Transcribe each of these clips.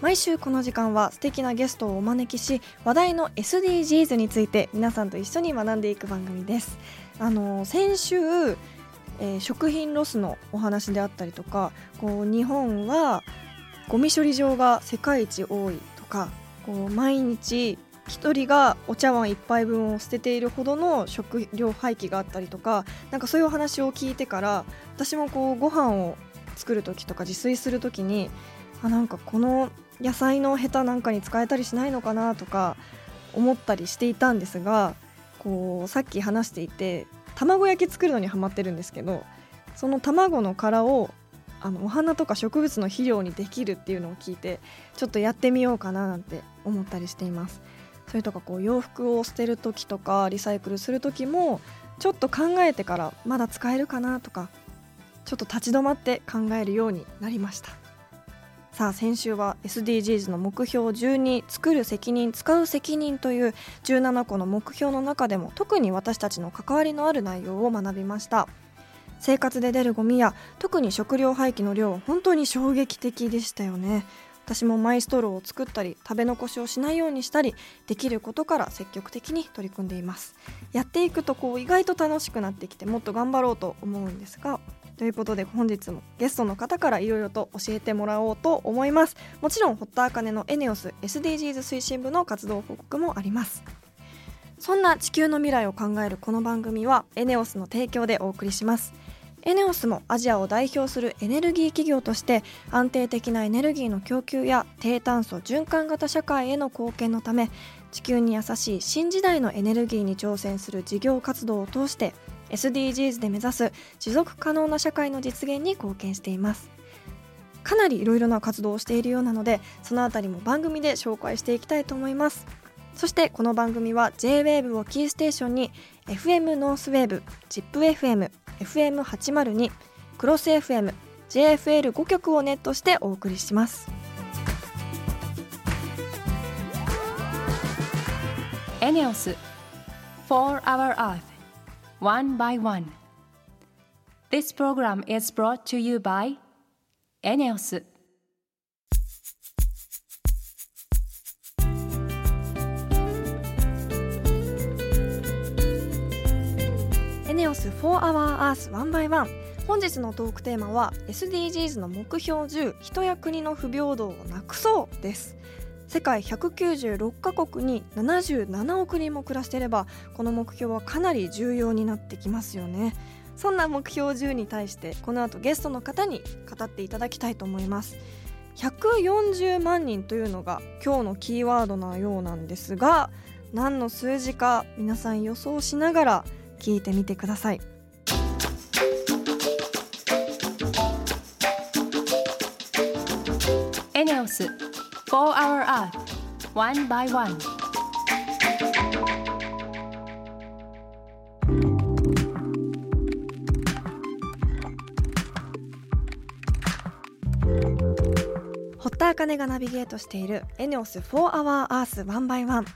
毎週この時間は素敵なゲストをお招きし話題の SDGs について皆さんと一緒に学んでいく番組です。あの先週、えー食品ロスのお話であったりとかこう日本はゴミ処理場が世界一多いとかこう毎日一人がお茶碗一杯分を捨てているほどの食料廃棄があったりとかなんかそういうお話を聞いてから私もこうご飯を作る時とか自炊する時にあなんかこの野菜のヘタなんかに使えたりしないのかなとか思ったりしていたんですがこうさっき話していて卵焼き作るのにハマってるんですけどその卵の殻をあのお花とか植物の肥料にできるっていうのを聞いてちょっとやってみようかななんて思ったりしています。それとかこう洋服を捨てる時とかリサイクルする時もちょっと考えてからまだ使えるかなとかちょっと立ち止まって考えるようになりました。さあ先週は SDGs の目標12作る責任使う責任という17個の目標の中でも特に私たちの関わりのある内容を学びました。生活で出るゴミや特に食料廃棄の量は本当に衝撃的でしたよね。私もマイストローを作ったり食べ残しをしないようにしたりできることから積極的に取り組んでいます。やっていくとこう意外と楽しくなってきてもっと頑張ろうと思うんですがということで本日もゲストの方からいろいろと教えてもらおうと思います。もちろん堀田茜のエネオス SDGs 推進部の活動報告もあります。そんな地球の未来を考えるこの番組はエネオスの提供でお送りします。エネオスもアジアを代表するエネルギー企業として安定的なエネルギーの供給や低炭素循環型社会への貢献のため地球に優しい新時代のエネルギーに挑戦する事業活動を通して SDGs で目指す持続可能な社会の実現に貢献しています。かなりいろいろな活動をしているようなのでそのあたりも番組で紹介していきたいと思います。そしてこの番組は JWAVE をキーステーションに FM ノースウェーブ ZIPFM FM802 クロス FM JFL5 曲をネットしてお送りします。エネオス4 Hour Earth One by One This program is brought to you by エネオスエネオス4 Hour Earth 1 by 1本日のトークテーマは SDGs の目標10人や国の不平等をなくそうです世界196カ国に77億人も暮らしていればこの目標はかなり重要になってきますよね。そんな目標10に対してこの後ゲストの方に語っていただきたいと思います。140万人というのが今日のキーワードなようなんですが何の数字か皆さん予想しながら聞いてみてください。Hour Earth One by One. 堀田茜がナビゲートしているエネオス4 Hour Earth 1 by 1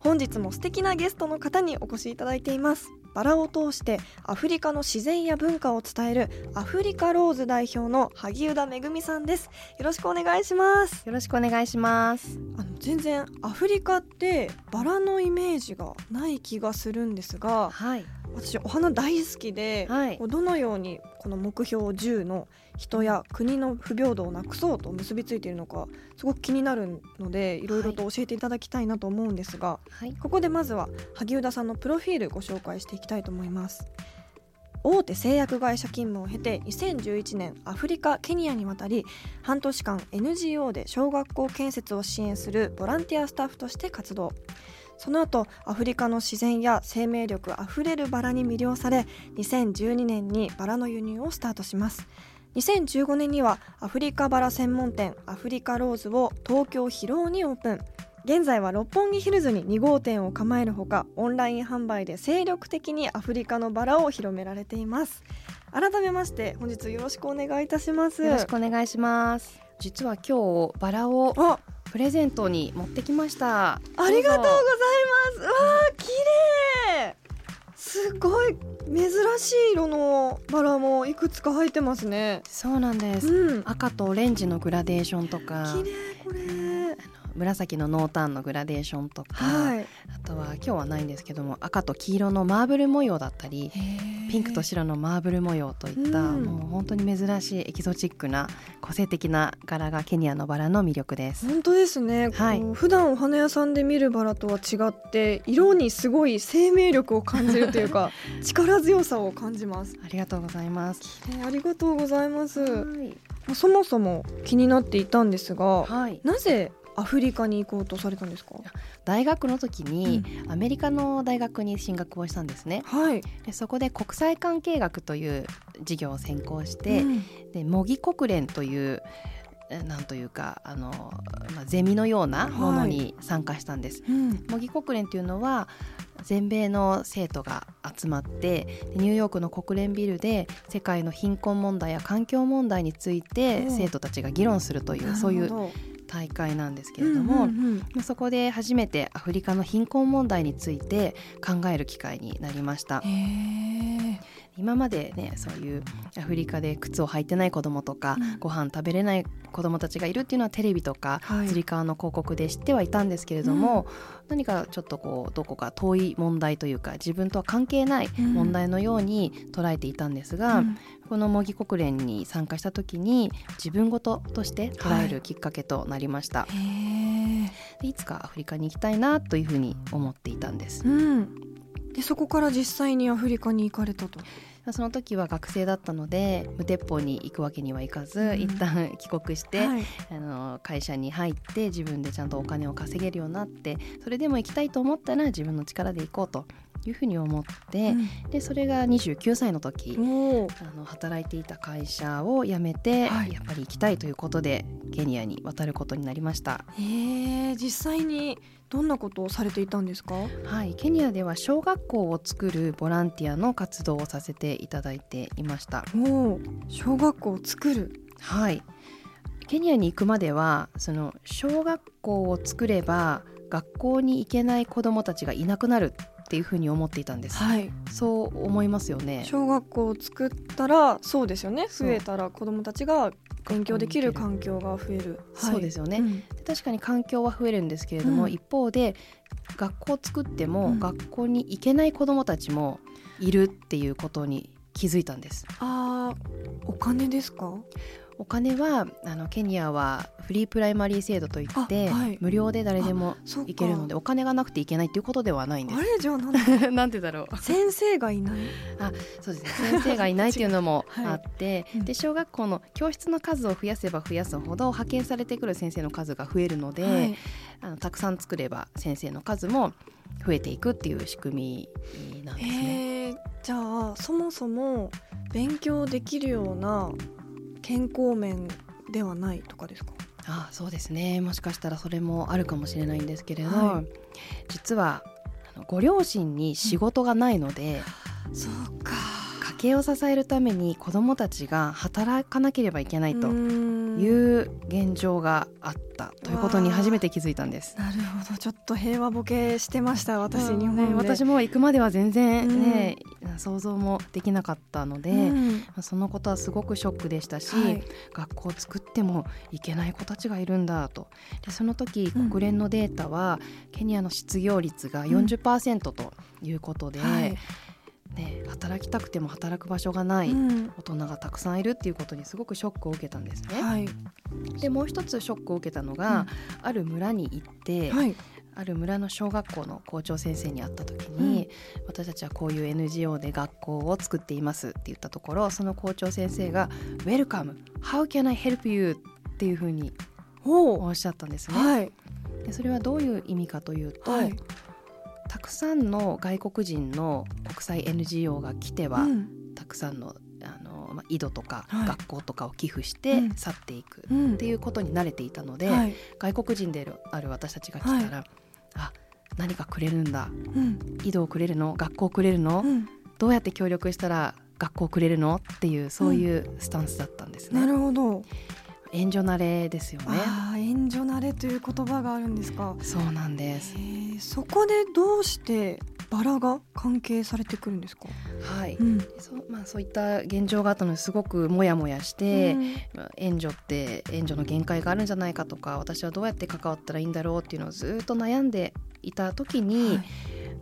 本日も素敵なゲストの方にお越しいただいています。バラを通してアフリカの自然や文化を伝えるアフリカローズ代表の萩生田めぐみさんですよろしくお願いしますよろしくお願いします。あの全然アフリカってバラのイメージがない気がするんですがはい。私お花大好きで、はい。どのようにこの目標10の人や国の不平等をなくそうと結びついているのかすごく気になるのでいろいろと教えていただきたいなと思うんですが、はい。ここでまずは萩生田さんのプロフィールご紹介していきたいと思います。大手製薬会社勤務を経て2011年アフリカケニアに渡り半年間 NGO で小学校建設を支援するボランティアスタッフとして活動その後アフリカの自然や生命力あふれるバラに魅了され2012年にバラの輸入をスタートします。2015年にはアフリカバラ専門店アフリカローズを東京広尾にオープン。現在は六本木ヒルズに2号店を構えるほかオンライン販売で精力的にアフリカのバラを広められています。改めまして本日よろしくお願いいたします。よろしくお願いします。実は今日バラをあプレゼントに持ってきました。ありがとうございますわあ綺麗すごい珍しい色のバラもいくつか入ってますねそうなんです、うん赤とオレンジのグラデーションとか綺麗これ紫の濃淡のグラデーションとか、はい。あとは今日はないんですけども赤と黄色のマーブル模様だったりピンクと白のマーブル模様といった、うん。もう本当に珍しいエキゾチックな個性的な柄がケニアのバラの魅力です。本当ですね、はい。普段お花屋さんで見るバラとは違って色にすごい生命力を感じるというか 力強さを感じます、ありがとうございます。えーありがとうございます。はい、そもそも気になっていたんですがはい、なぜアフリカに行こうとされたんですか？大学の時にアメリカの大学に進学をしたんですね。はい。でそこで国際関係学という授業を専攻して、うん。で模擬国連というえなんというかあの、まあ、ゼミのようなものに参加したんです。うん。模擬国連というのは全米の生徒が集まってでニューヨークの国連ビルで世界の貧困問題や環境問題についてうん。生徒たちが議論するというそういう大会なんですけどれども、うんうんうんまあそこで初めてアフリカの貧困問題について考える機会になりました。今までねそういうアフリカで靴を履いてない子供とか、うん。ご飯食べれない子供たちがいるっていうのはテレビとか、はい。つり革の広告で知ってはいたんですけれども、何かちょっとこうどこか遠い問題というか自分とは関係ないうん。問題のように捉えていたんですが、うん。この模擬国連に参加した時に自分事として捉えるきっかけとなりました、へー。でいつかアフリカに行きたいなというふうに思っていたんです。うんでそこから実際にアフリカに行かれたと。その時は学生だったので無鉄砲に行くわけにはいかず、うん。一旦帰国して、はい。あの会社に入って自分でちゃんとお金を稼げるようになってそれでも行きたいと思ったら自分の力で行こうというふうに思って、でそれが29歳の時、あの働いていた会社を辞めて、はい。やっぱり行きたいということでケニアに渡ることになりました。へえ実際にどんなことをされていたんですか？はい、ケニアでは小学校を作るボランティアの活動をさせていただいていました。おお小学校を作る。はい、ケニアに行くまではその小学校を作れば学校に行けない子どもたちがいなくなるっていうふうに思っていたんです。はい。そう思いますよね。小学校を作ったらそうですよね。増えたら子どもたちが勉強できる環境が増える、そう。ですよね、うん。確かに環境は増えるんですけれども、うん。一方で学校を作っても、うん。学校に行けない子どもたちもいるっていうことに気づいたんです。あーお金ですか？お金はあのケニアはフリープライマリー制度といって、あはい。無料で誰でも行けるのでお金がなくて行けないっていうことではないんですあ。れじゃあなんだ なんてだろう。先生がいない？そうですね。先生がいないっていうのも はいあって、うんで小学校の教室の数を増やせば増やすほど派遣されてくる先生の数が増えるので、はい。あのたくさん作れば先生の数も増えていくっていう仕組みなんですね。へーじゃあそもそも勉強できるような健康面ではないとかですか？あそうですね。もしかしたらそれもあるかもしれないんですけれど、は実はご両親に仕事がないので、そうか家計を支えるために子どもたちが働かなければいけないといいう現状があったということに初めて気づいたんです。なるほど。ちょっと平和ボケしてました私うん日本で、ね私も行くまでは全然ね、想像もできなかったので、うん。そのことはすごくショックでしたし、はい。学校を作ってもいけない子たちがいるんだと。でその時うん。国連のデータは、ケニアの失業率が40%ということで、はいね、働きたくても働く場所がないうん大人がたくさんいるっていうことにすごくショックを受けたんですね。はいでもう一つショックを受けたのが、ある村に行って、はいある村の小学校の校長先生に会った時に、私たちはこういう NGO で学校を作っていますって言ったところその校長先生が「Welcome! How can I help you?」っていうふうにおおっしゃったんですね。はいでそれはどういう意味かというと、はいたくさんの外国人の国際 NGO が来ては、うん。たくさんのあのまあ、井戸とかはい。学校とかを寄付してうん。去っていくうん。っていうことに慣れていたので、はい。外国人である私たちが来たら、あ何かくれるんだ。うん。井戸をくれるの？学校をくれるの、うん。どうやって協力したら学校をくれるの？っていうそういうスタンスだったんですね。なるほど援助慣れですよね。ああ援助慣れという言葉があるんですか？そうなんです。そこでどうしてバラが関係されてくるんですか、はい。うんそうまあそういった現状があったのですごくモヤモヤして、まあ援助って援助の限界があるんじゃないかとか私はどうやって関わったらいいんだろうっていうのをずっと悩んでいた時に、はい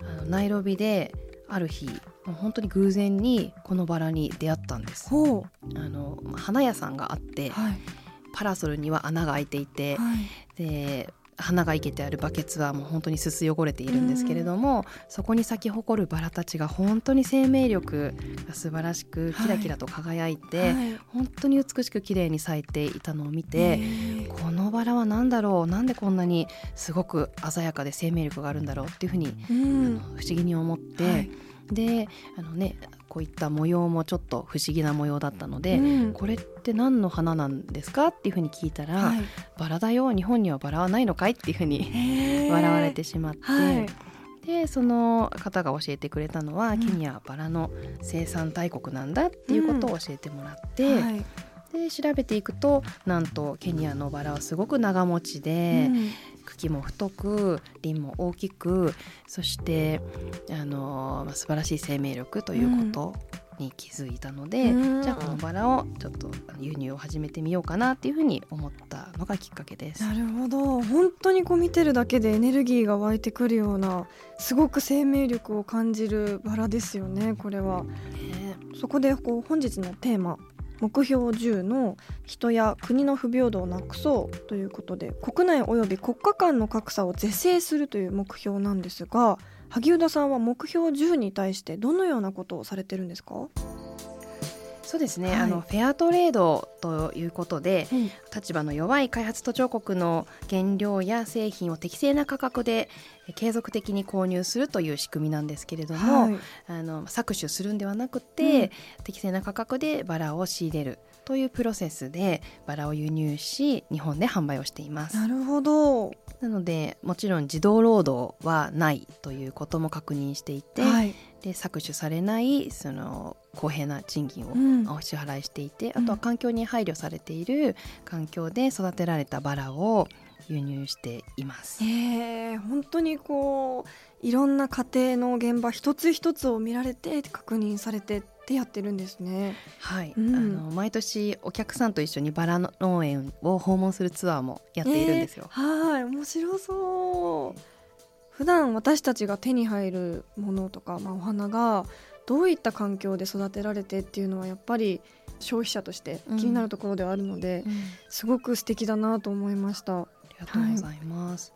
あのナイロビである日もう本当に偶然にこのバラに出会ったんです。ほあのまあ花屋さんがあっうてはいパラソルには穴が開いていて、はい。で花が生けてあるバケツはもう本当にすす汚れているんですけれども、そこに咲き誇るバラたちが本当に生命力が素晴らしくキラキラと輝いて、はい。本当に美しく綺麗に咲いていたのを見へて、ーこのバラは何だろうなんでこんなにすごく鮮やかで生命力があるんだろうっていうふうに、うあんの不思議に思って、はい。であのねこういった模様もちょっと不思議な模様だったので、うん。これって何の花なんですかっていうふうに聞いたら、はい。バラだよ日本にはバラはないのかいっていうふうに笑われてしまって、はい。でその方が教えてくれたのは、うん。ケニアはバラの生産大国なんだっていうことを教えてもらって、はいで調べていくとなんとケニアのバラはすごく長持ちで、うん。茎も太く輪も大きくそしてあの、まあ、素晴らしい生命力ということに気づいたので、うん。じゃあこのバラをちょっと輸入を始めてみようかなっていうふうに思ったのがきっかけです。なるほど。本当にこう見てるだけでエネルギーが湧いてくるようなすごく生命力を感じるバラですよねこれは。ね。そこでこう本日のテーマ目標10の人や国の不平等をなくそうということで国内および国家間の格差を是正するという目標なんですが萩生田さんは目標10に対してどのようなことをされてるんですか、そうですね、はい。あのフェアトレードということでうん。立場の弱い開発途上国の原料や製品を適正な価格でえ継続的に購入するという仕組みなんですけれども、はい。あの搾取するんではなくて、適正な価格でバラを仕入れるというプロセスでバラを輸入し日本で販売をしています。なるほど、なのでもちろん児童労働はないということも確認していて、はい。で搾取されないその公平な賃金をうん。お支払いしていて、うん。あとは環境に配慮されている環境で育てられたバラを輸入しています。へえ本当にこういろんな家庭の現場一つ一つを見られて確認されてってやってるんですね。はい、うんあの毎年お客さんと一緒にバラの農園を訪問するツアーもやっているんですよ。えーはい面白そう。普段私たちが手に入るものとか、まあ、お花がどういった環境で育てられてっていうのはやっぱり消費者として気になるところではあるので、うんすごく素敵だなと思いました。ありがとうございます。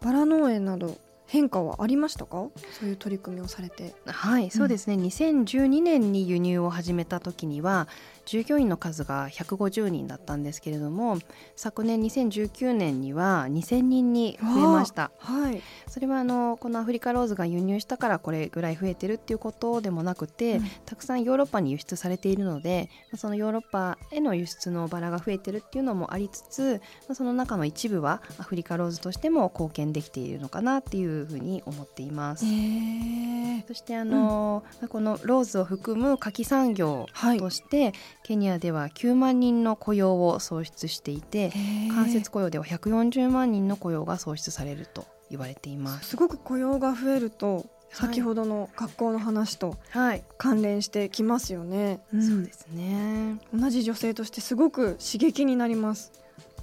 バラ農園など変化はありましたか？そういう取り組みをされて。はい、そうですね。2012年に輸入を始めた時には従業員の数が150人だったんですけれども、昨年2019年には2000人に増えました。はい、それはあのこのアフリカローズが輸入したからこれぐらい増えてるっていうことでもなくて、うんたくさんヨーロッパに輸出されているのでそのヨーロッパへの輸出のバラが増えてるっていうのもありつつその中の一部はアフリカローズとしても貢献できているのかなっていうふうに思っています。えー、そしてあの、このローズを含む柿き産業はい。として、ケニアでは9万人の雇用を創出していて間接雇用では140万人の雇用が創出されると言われています。すごく雇用が増えるとはい。先ほどの学校の話とはい、関連してきますよね、うん。そうですね。同じ女性としてすごく刺激になります。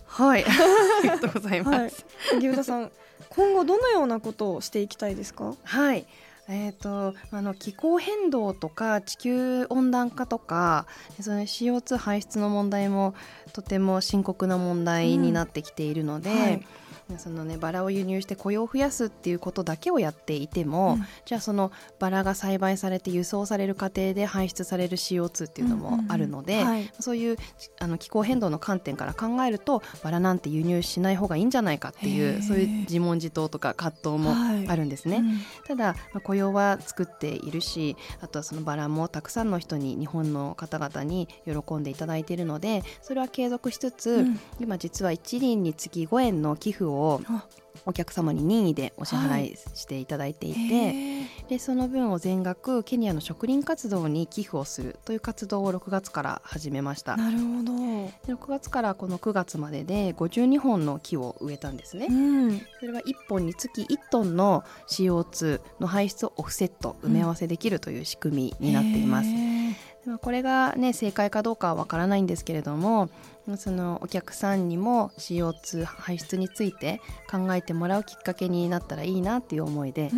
はい、ありがとうございます。はい。萩生田さん今後どのようなことをしていきたいですか？はい。えー、とあの気候変動とか地球温暖化とかその CO2 排出の問題もとても深刻な問題になってきているので、はい。そのねバラを輸入して雇用を増やすっていうことだけをやっていても、うん。じゃあそのバラが栽培されて輸送される過程で排出される CO2 っていうのもあるので、うん。うんうんはい。そういうあの気候変動の観点から考えるとバラなんて輸入しない方がいいんじゃないかっていうそういう自問自答とか葛藤もはい。あるんですね。うん。ただ、まあ雇用は作っているしあとはそのバラもたくさんの人に日本の方々に喜んでいただいているのでそれは継続しつつ、うん。今実は1輪につき5円の寄付をあお客様に任意でお支払いしていただいていて、へーでその分を全額ケニアの植林活動に寄付をするという活動を6月から始めました。なるほど、で6月からこの9月までで52本の木を植えたんですね。うん、それは1本につき1トンの CO2 の排出をオフセット埋め合わせできるという仕組みになっています。まあこれがね正解かどうかはわからないんですけれどもそのお客さんにも CO2 排出について考えてもらうきっかけになったらいいなっていう思いでやっ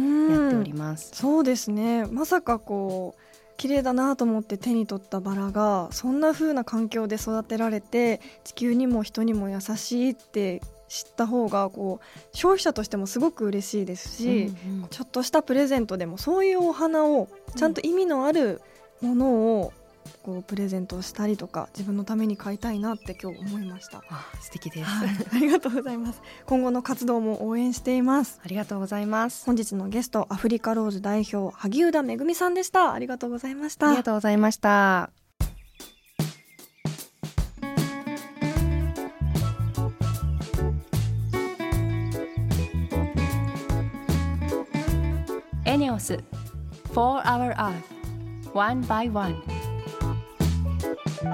ております。そうですね。まさかこう綺麗だなと思って手に取ったバラがそんな風な環境で育てられて地球にも人にも優しいって知った方がこう消費者としてもすごく嬉しいですし、うんうん。ちょっとしたプレゼントでもそういうお花をちゃんと意味のあるものをこうプレゼントしたりとか自分のために買いたいなって今日思いました。あ素敵です、はい、ありがとうございます。今後の活動も応援しています。ありがとうございます。本日のゲストアフリカローズ代表萩生田めぐみさんでした。ありがとうございました。ありがとうございました。エネオス4 Hour Earth One by One こ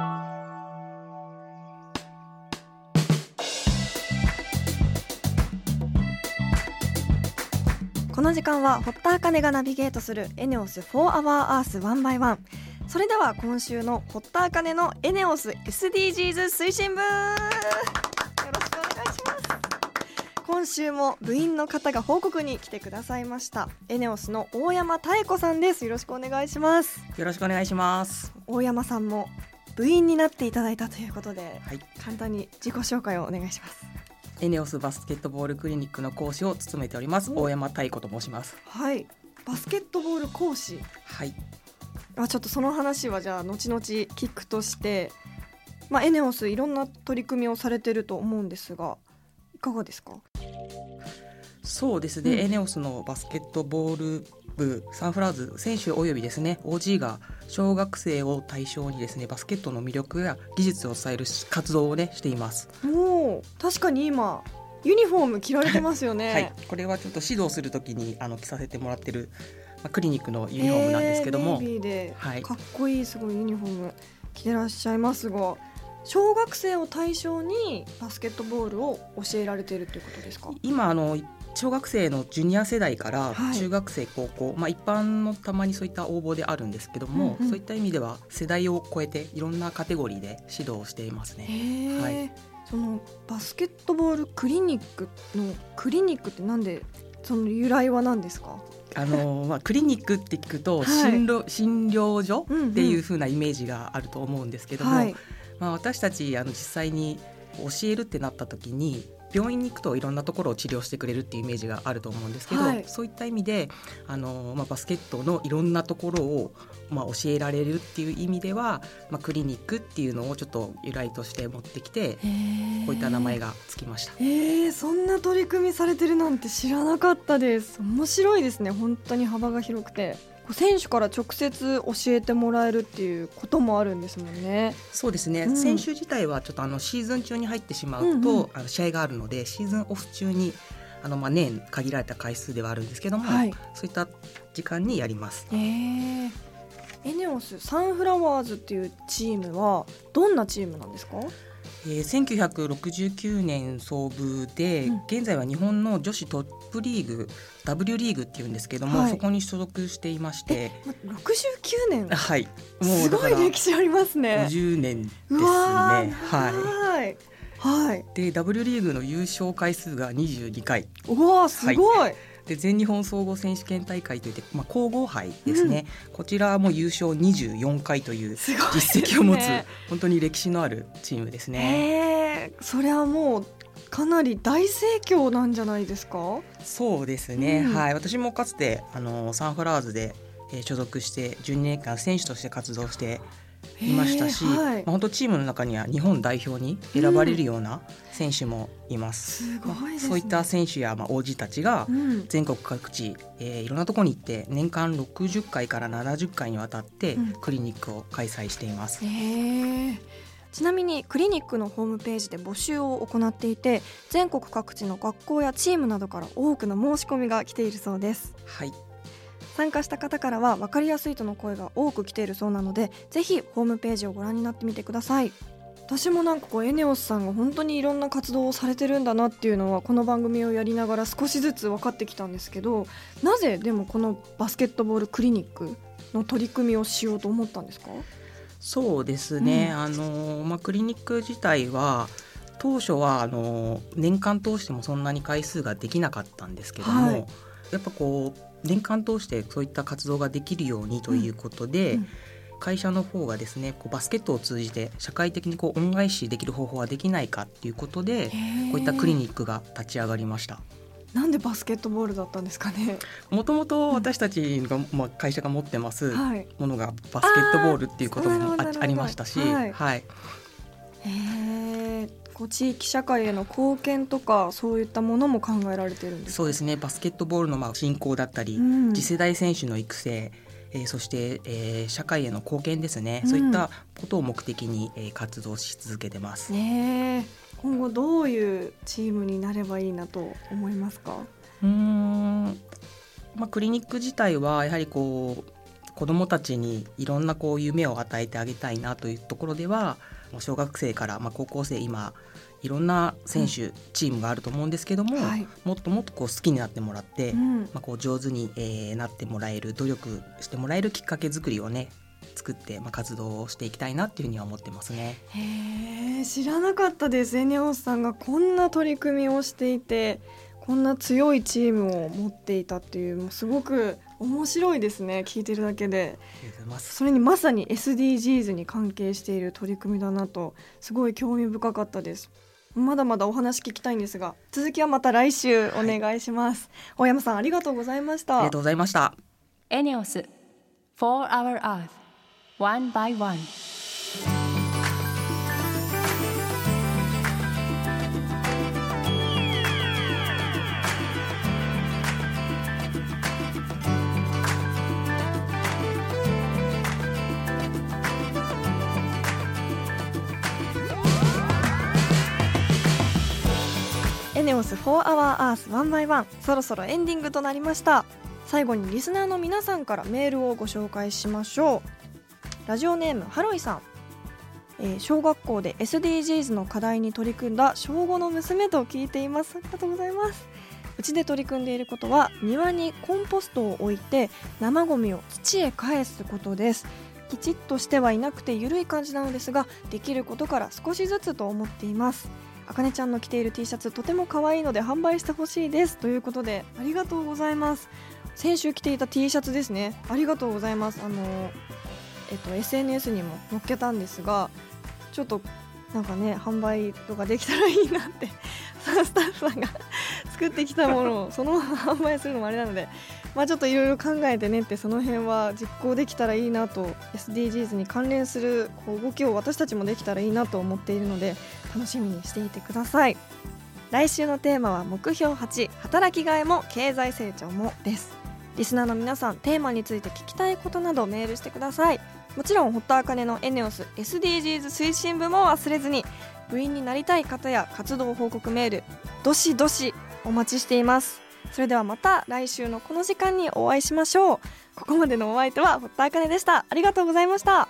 の時間は堀田茜がナビゲートするエネオス4 Hour Earth One by One。それでは今週の堀田茜のエネオス SDGs 推進部。よろしくお願いします。今週も部員の方が報告に来てくださいました。エネオスの大山妙子さんです。よろしくお願いします。よろしくお願いします。大山さんも部員になっていただいたということではい、簡単に自己紹介をお願いします。エネオスバスケットボールクリニックの講師を務めております。お。大山太子と申します。はい。バスケットボール講師。はい、あちょっとその話はじゃあ後々聞くとして、まあ、エネオスいろんな取り組みをされてると思うんですがいかがですか？そうですね、うん。エネオスのバスケットボール部サンフラワーズ選手およびですね OG が小学生を対象にですねバスケットの魅力や技術を伝える活動をねしています。もう確かに今ユニフォーム着られてますよね、はい、これはちょっと指導するときにあの着させてもらってる、まあ、クリニックのユニフォームなんですけども、えーはい。かっこいいすごいユニフォーム着てらっしゃいますが小学生を対象にバスケットボールを教えられているということですか？今あの小学生のジュニア世代からはい。中学生、高校、まあ、一般のたまにそういった応募であるんですけども、うんうん。そういった意味では世代を超えていろんなカテゴリーで指導をしていますへね。ー。はい。そのバスケットボールクリニックのクリニックってなんでその由来は何ですか？あのまあ、クリニックって聞くとはい。診療,、診療所っていう風なイメージがあると思うんですけども、はい。まあ、私たちあの実際に教えるってなった時に病院に行くといろんなところを治療してくれるっていうイメージがあると思うんですけど、はい。そういった意味であの、まあ、バスケットのいろんなところを、まあ、教えられるっていう意味では、まあ、クリニックっていうのをちょっと由来として持ってきてこういった名前がつきました。えー、そんな取り組みされてるなんて知らなかったです。面白いですね。本当に幅が広くて選手から直接教えてもらえるっていうこともあるんですもんね。そうですね、うん。選手自体はちょっとあのシーズン中に入ってしまうと、うんうん。あの試合があるのでシーズンオフ中にあのまあ年限られた回数ではあるんですけども、はい。そういった時間にやります。えー、エネオスサンフラワーズっていうチームはどんなチームなんですか？えー、1969年創部で、うん。現在は日本の女子トップリーグ W リーグっていうんですけども、はい。そこに所属していまして。ま69年。はい。すごい歴史ありますね。50年ですね。ははい。はい。い。で W リーグの優勝回数が22回。うわーすごい、で全日本総合選手権大会といって、まあ、皇后杯ですね、こちらも優勝24回という実績を持つ本当に歴史のあるチームですね。えー、それはもうかなり大盛況なんじゃないですか？そうですね、うん。はい。私もかつてあのサンフラワーズで、えー所属して12年間選手として活動していましたし、はい。まあ、本当チームの中には日本代表に選ばれるような選手もいます。すね。そういった選手やまあ王子たちがうん。全国各地、えーいろんなところに行って年間60回から70回にわたってうん。クリニックを開催しています。へえちなみにクリニックのホームページで募集を行っていて全国各地の学校やチームなどから多くの申し込みが来ているそうです。はい、参加した方からは分かりやすいとの声が多く来ているそうなのでぜひホームページをご覧になってみてください。私もなんかこうエネオスさんが本当にいろんな活動をされてるんだなっていうのはこの番組をやりながら少しずつ分かってきたんですけどなぜでもこのバスケットボールクリニックの取り組みをしようと思ったんですか？そうですね、うん。あのまあ、クリニック自体は当初はあの年間通してもそんなに回数ができなかったんですけども、はい。やっぱこう年間通してそういった活動ができるようにということで、うんうん会社の方がですねこうバスケットを通じて社会的にこう恩返しできる方法はできないかっていうことでこういったクリニックが立ち上がりました。なんでバスケットボールだったんですかね？もともと私たちが、まあ、会社が持ってますはい。ものがバスケットボールっていうこともありましたし、はいはい、へえ。こう地域社会への貢献とかそういったものも考えられてるんですか？そうですねバスケットボールのまあ振興だったり、うん次世代選手の育成、えーそして、えー社会への貢献ですね、うんそういったことを目的に、えー活動し続けてます。ねえ。今後どういうチームになればいいなと思いますか？うーんまあ、クリニック自体はやはりこう子どもたちにいろんなこう夢を与えてあげたいなというところではもう小学生からまあ高校生今いろんな選手、チームがあると思うんですけども、はいもっともっとこう好きになってもらって、うん。まあ、こう上手に、えーなってもらえる努力してもらえるきっかけ作りをね作って、まあ、活動をしていきたいなっていうふうには思ってますね。へえ。知らなかったです。エネオスさんがこんな取り組みをしていて。こんな強いチームを持っていたっていうもうすごく面白いですね聞いてるだけで。それにまさに SDGs に関係している取り組みだなとすごい興味深かったです。まだまだお話聞きたいんですが続きはまた来週お願いします、大山さんありがとうございました。ありがとうございました。ENEOS For Our Earth One by One 4 Hour Earth 1 by 1そろそろエンディングとなりました。最後にリスナーの皆さんからメールをご紹介しましょう。ラジオネームハロイさん、えー小学校で SDGs の課題に取り組んだ小5の娘と聞いています。ありがとうございます。うちで取り組んでいることは庭にコンポストを置いて生ゴミを土へ返すことです。きちっとしてはいなくて緩い感じなのですができることから少しずつと思っています。あかねちゃんの着ている T シャツとても可愛いので販売してほしいですということでありがとうございます。先週着ていた T シャツですね。ありがとうございます。あのえっと SNS にも載っけたんですがちょっとなんかね販売とかできたらいいなって スタッフさんが作ってきたものをそのまま販売するのもあれなので まあちょっといろいろ考えてねってその辺は実行できたらいいなと SDGs に関連するこう動きを私たちもできたらいいなと思っているので楽しみにしていてください。来週のテーマは目標8働きがいも経済成長もです。リスナーの皆さんテーマについて聞きたいことなどメールしてください。もちろん堀田茜のエネオス SDGs 推進部も忘れずに部員になりたい方や活動報告メールどしどしお待ちしています。それではまた来週のこの時間にお会いしましょう。ここまでのお相手は堀田茜でした。ありがとうございました。